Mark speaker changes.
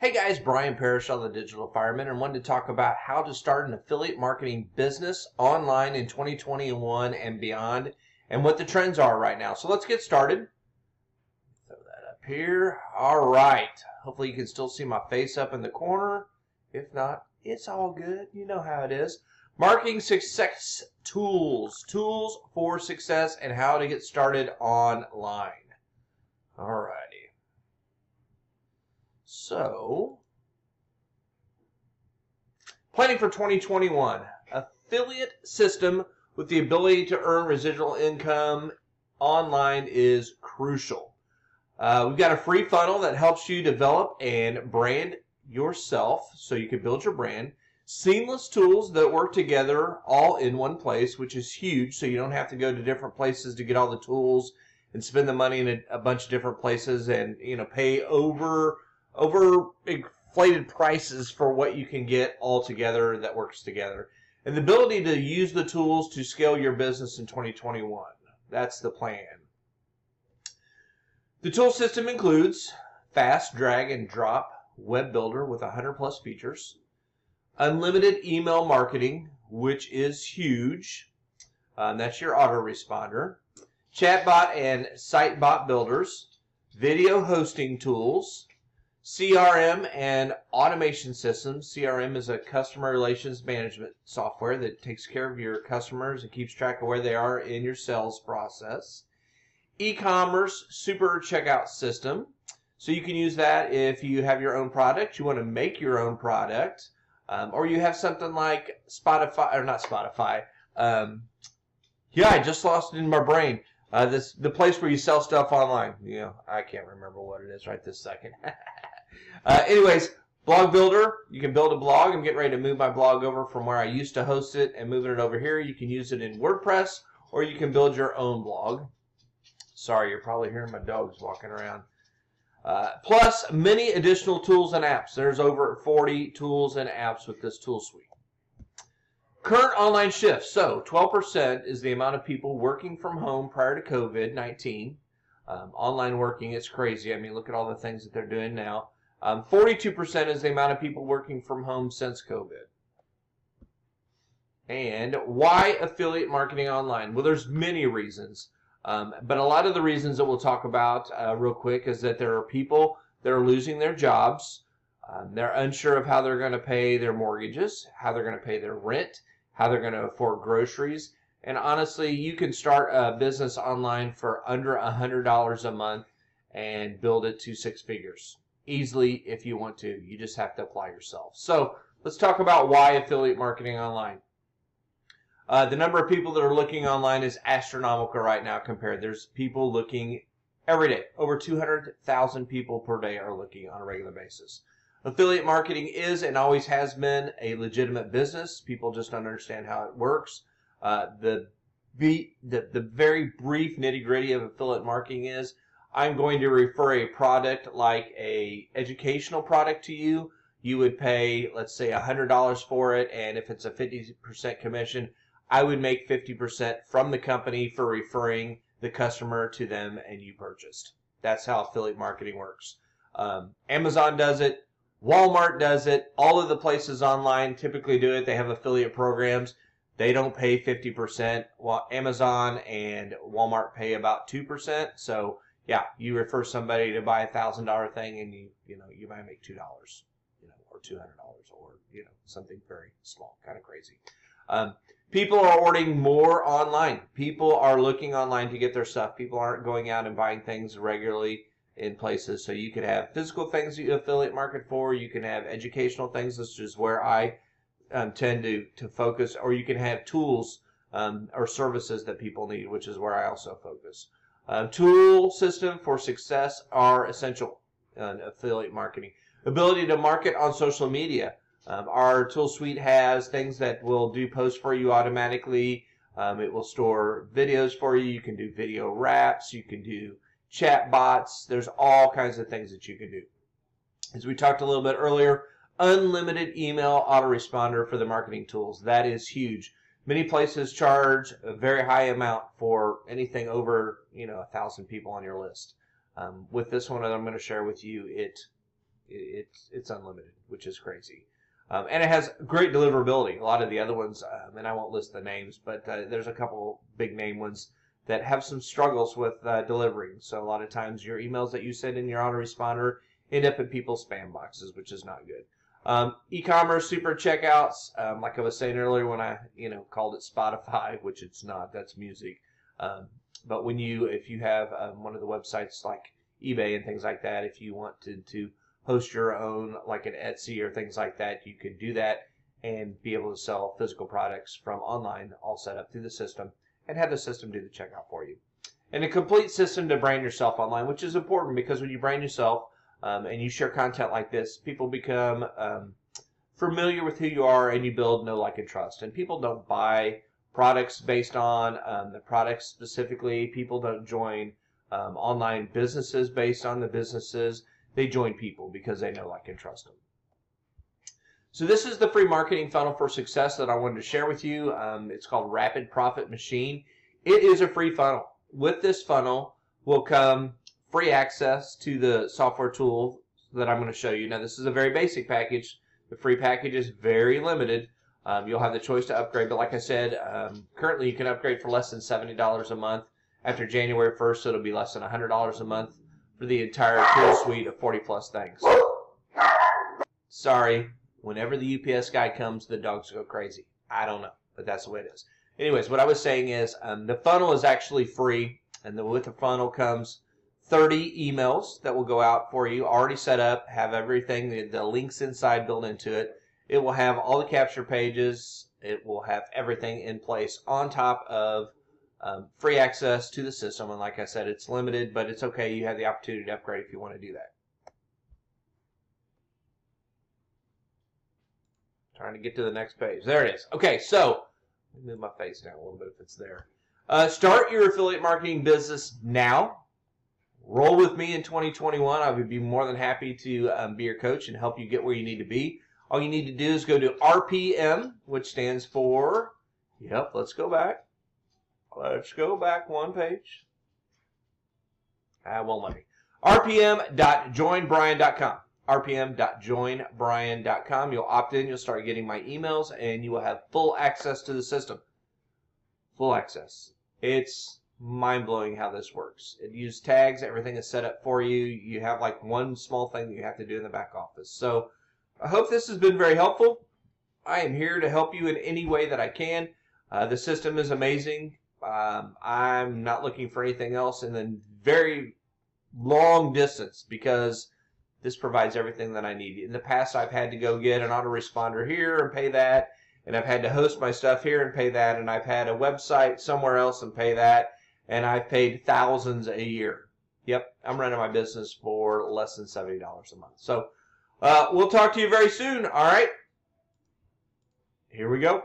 Speaker 1: Hey guys, Brian Parrish on the Digital Fireman, and wanted to talk about how to start an affiliate marketing business online in 2021 and beyond, and what the trends are right now. So let's get started. Throw that up here. All right. Hopefully you can still see my face up in the corner. If not, it's all good. You know how it is. Marketing success tools, tools for success, and how to get started online. All righty. So, planning for 2021 affiliate system with the ability to earn residual income online is crucial. Uh, we've got a free funnel that helps you develop and brand yourself so you can build your brand. Seamless tools that work together all in one place, which is huge, so you don't have to go to different places to get all the tools and spend the money in a, a bunch of different places and you know pay over over inflated prices for what you can get all together that works together. And the ability to use the tools to scale your business in 2021. That's the plan. The tool system includes fast drag and drop web builder with 100 plus features, unlimited email marketing, which is huge. Um, that's your autoresponder. Chatbot and sitebot builders, video hosting tools, CRM and automation systems. CRM is a customer relations management software that takes care of your customers and keeps track of where they are in your sales process. E-commerce super checkout system. So you can use that if you have your own product, you want to make your own product, um, or you have something like Spotify or not Spotify. Um, yeah, I just lost it in my brain. Uh, this the place where you sell stuff online. You know, I can't remember what it is right this second. uh, anyways, blog builder. You can build a blog. I'm getting ready to move my blog over from where I used to host it and moving it over here. You can use it in WordPress or you can build your own blog. Sorry, you're probably hearing my dogs walking around. Uh, plus many additional tools and apps. There's over 40 tools and apps with this tool suite. Current online shifts. So 12% is the amount of people working from home prior to COVID 19. Um, online working, it's crazy. I mean, look at all the things that they're doing now. Um, 42% is the amount of people working from home since COVID. And why affiliate marketing online? Well, there's many reasons. Um, but a lot of the reasons that we'll talk about uh, real quick is that there are people that are losing their jobs. Um, they're unsure of how they're going to pay their mortgages, how they're going to pay their rent, how they're going to afford groceries. And honestly, you can start a business online for under $100 a month and build it to six figures easily if you want to. You just have to apply yourself. So let's talk about why affiliate marketing online. Uh, the number of people that are looking online is astronomical right now compared. There's people looking every day. Over 200,000 people per day are looking on a regular basis. Affiliate marketing is and always has been a legitimate business. People just don't understand how it works. Uh, the, the the very brief nitty gritty of affiliate marketing is I'm going to refer a product like a educational product to you. You would pay, let's say, $100 for it, and if it's a 50% commission, I would make 50% from the company for referring the customer to them and you purchased. That's how affiliate marketing works. Um, Amazon does it. Walmart does it. All of the places online typically do it. They have affiliate programs. They don't pay 50%. Well, Amazon and Walmart pay about 2%. So, yeah, you refer somebody to buy a $1,000 thing and you, you know, you might make $2, you know, or $200 or, you know, something very small, kind of crazy. Um, people are ordering more online. People are looking online to get their stuff. People aren't going out and buying things regularly in places. So you can have physical things you affiliate market for. You can have educational things, which is where I um, tend to, to focus. Or you can have tools um, or services that people need, which is where I also focus. Uh, tool system for success are essential in affiliate marketing. Ability to market on social media. Um, our tool suite has things that will do posts for you automatically. Um, it will store videos for you. You can do video wraps. You can do chat bots. There's all kinds of things that you can do. As we talked a little bit earlier, unlimited email autoresponder for the marketing tools. That is huge. Many places charge a very high amount for anything over, you know, a thousand people on your list. Um, with this one that I'm going to share with you, it It's it's unlimited, which is crazy. Um, and it has great deliverability. A lot of the other ones, um, and I won't list the names, but uh, there's a couple big name ones that have some struggles with uh, delivering. So a lot of times your emails that you send in your autoresponder end up in people's spam boxes, which is not good. Um, e-commerce super checkouts, um, like I was saying earlier when I you know called it Spotify, which it's not. That's music. Um, but when you if you have um, one of the websites like eBay and things like that, if you wanted to host your own like an Etsy or things like that, you could do that and be able to sell physical products from online, all set up through the system, and have the system do the checkout for you. And a complete system to brand yourself online, which is important because when you brand yourself um, and you share content like this, people become um, familiar with who you are and you build know, like, and trust. And people don't buy products based on um, the products specifically. People don't join um, online businesses based on the businesses they join people because they know, like, and trust them. So this is the free marketing funnel for success that I wanted to share with you. Um, it's called Rapid Profit Machine. It is a free funnel. With this funnel will come free access to the software tool that I'm going to show you. Now this is a very basic package. The free package is very limited. Um, you'll have the choice to upgrade, but like I said, um, currently you can upgrade for less than $70 a month. After January 1st, it'll be less than $100 a month for the entire tool suite of 40 plus things. Sorry, whenever the UPS guy comes, the dogs go crazy. I don't know, but that's the way it is. Anyways, what I was saying is um, the funnel is actually free, and the, with the funnel comes 30 emails that will go out for you, already set up, have everything, the, the links inside built into it. It will have all the capture pages. It will have everything in place on top of um, free access to the system. And like I said, it's limited, but it's okay. You have the opportunity to upgrade if you want to do that. Trying to get to the next page. There it is. Okay, so move my face down a little bit if it's there. Uh, start your affiliate marketing business now. Roll with me in 2021. I would be more than happy to um, be your coach and help you get where you need to be. All you need to do is go to RPM, which stands for, yep, let's go back. Let's go back one page. I won't let me. rpm.joinbrian.com. rpm.joinbrian.com. You'll opt in, you'll start getting my emails, and you will have full access to the system. Full access. It's mind blowing how this works. It uses tags, everything is set up for you. You have like one small thing that you have to do in the back office. So I hope this has been very helpful. I am here to help you in any way that I can. Uh, the system is amazing. Um, I'm not looking for anything else in the very long distance because this provides everything that I need. In the past, I've had to go get an autoresponder here and pay that, and I've had to host my stuff here and pay that, and I've had a website somewhere else and pay that, and I've paid thousands a year. Yep, I'm running my business for less than $70 a month. So uh, we'll talk to you very soon, all right? Here we go.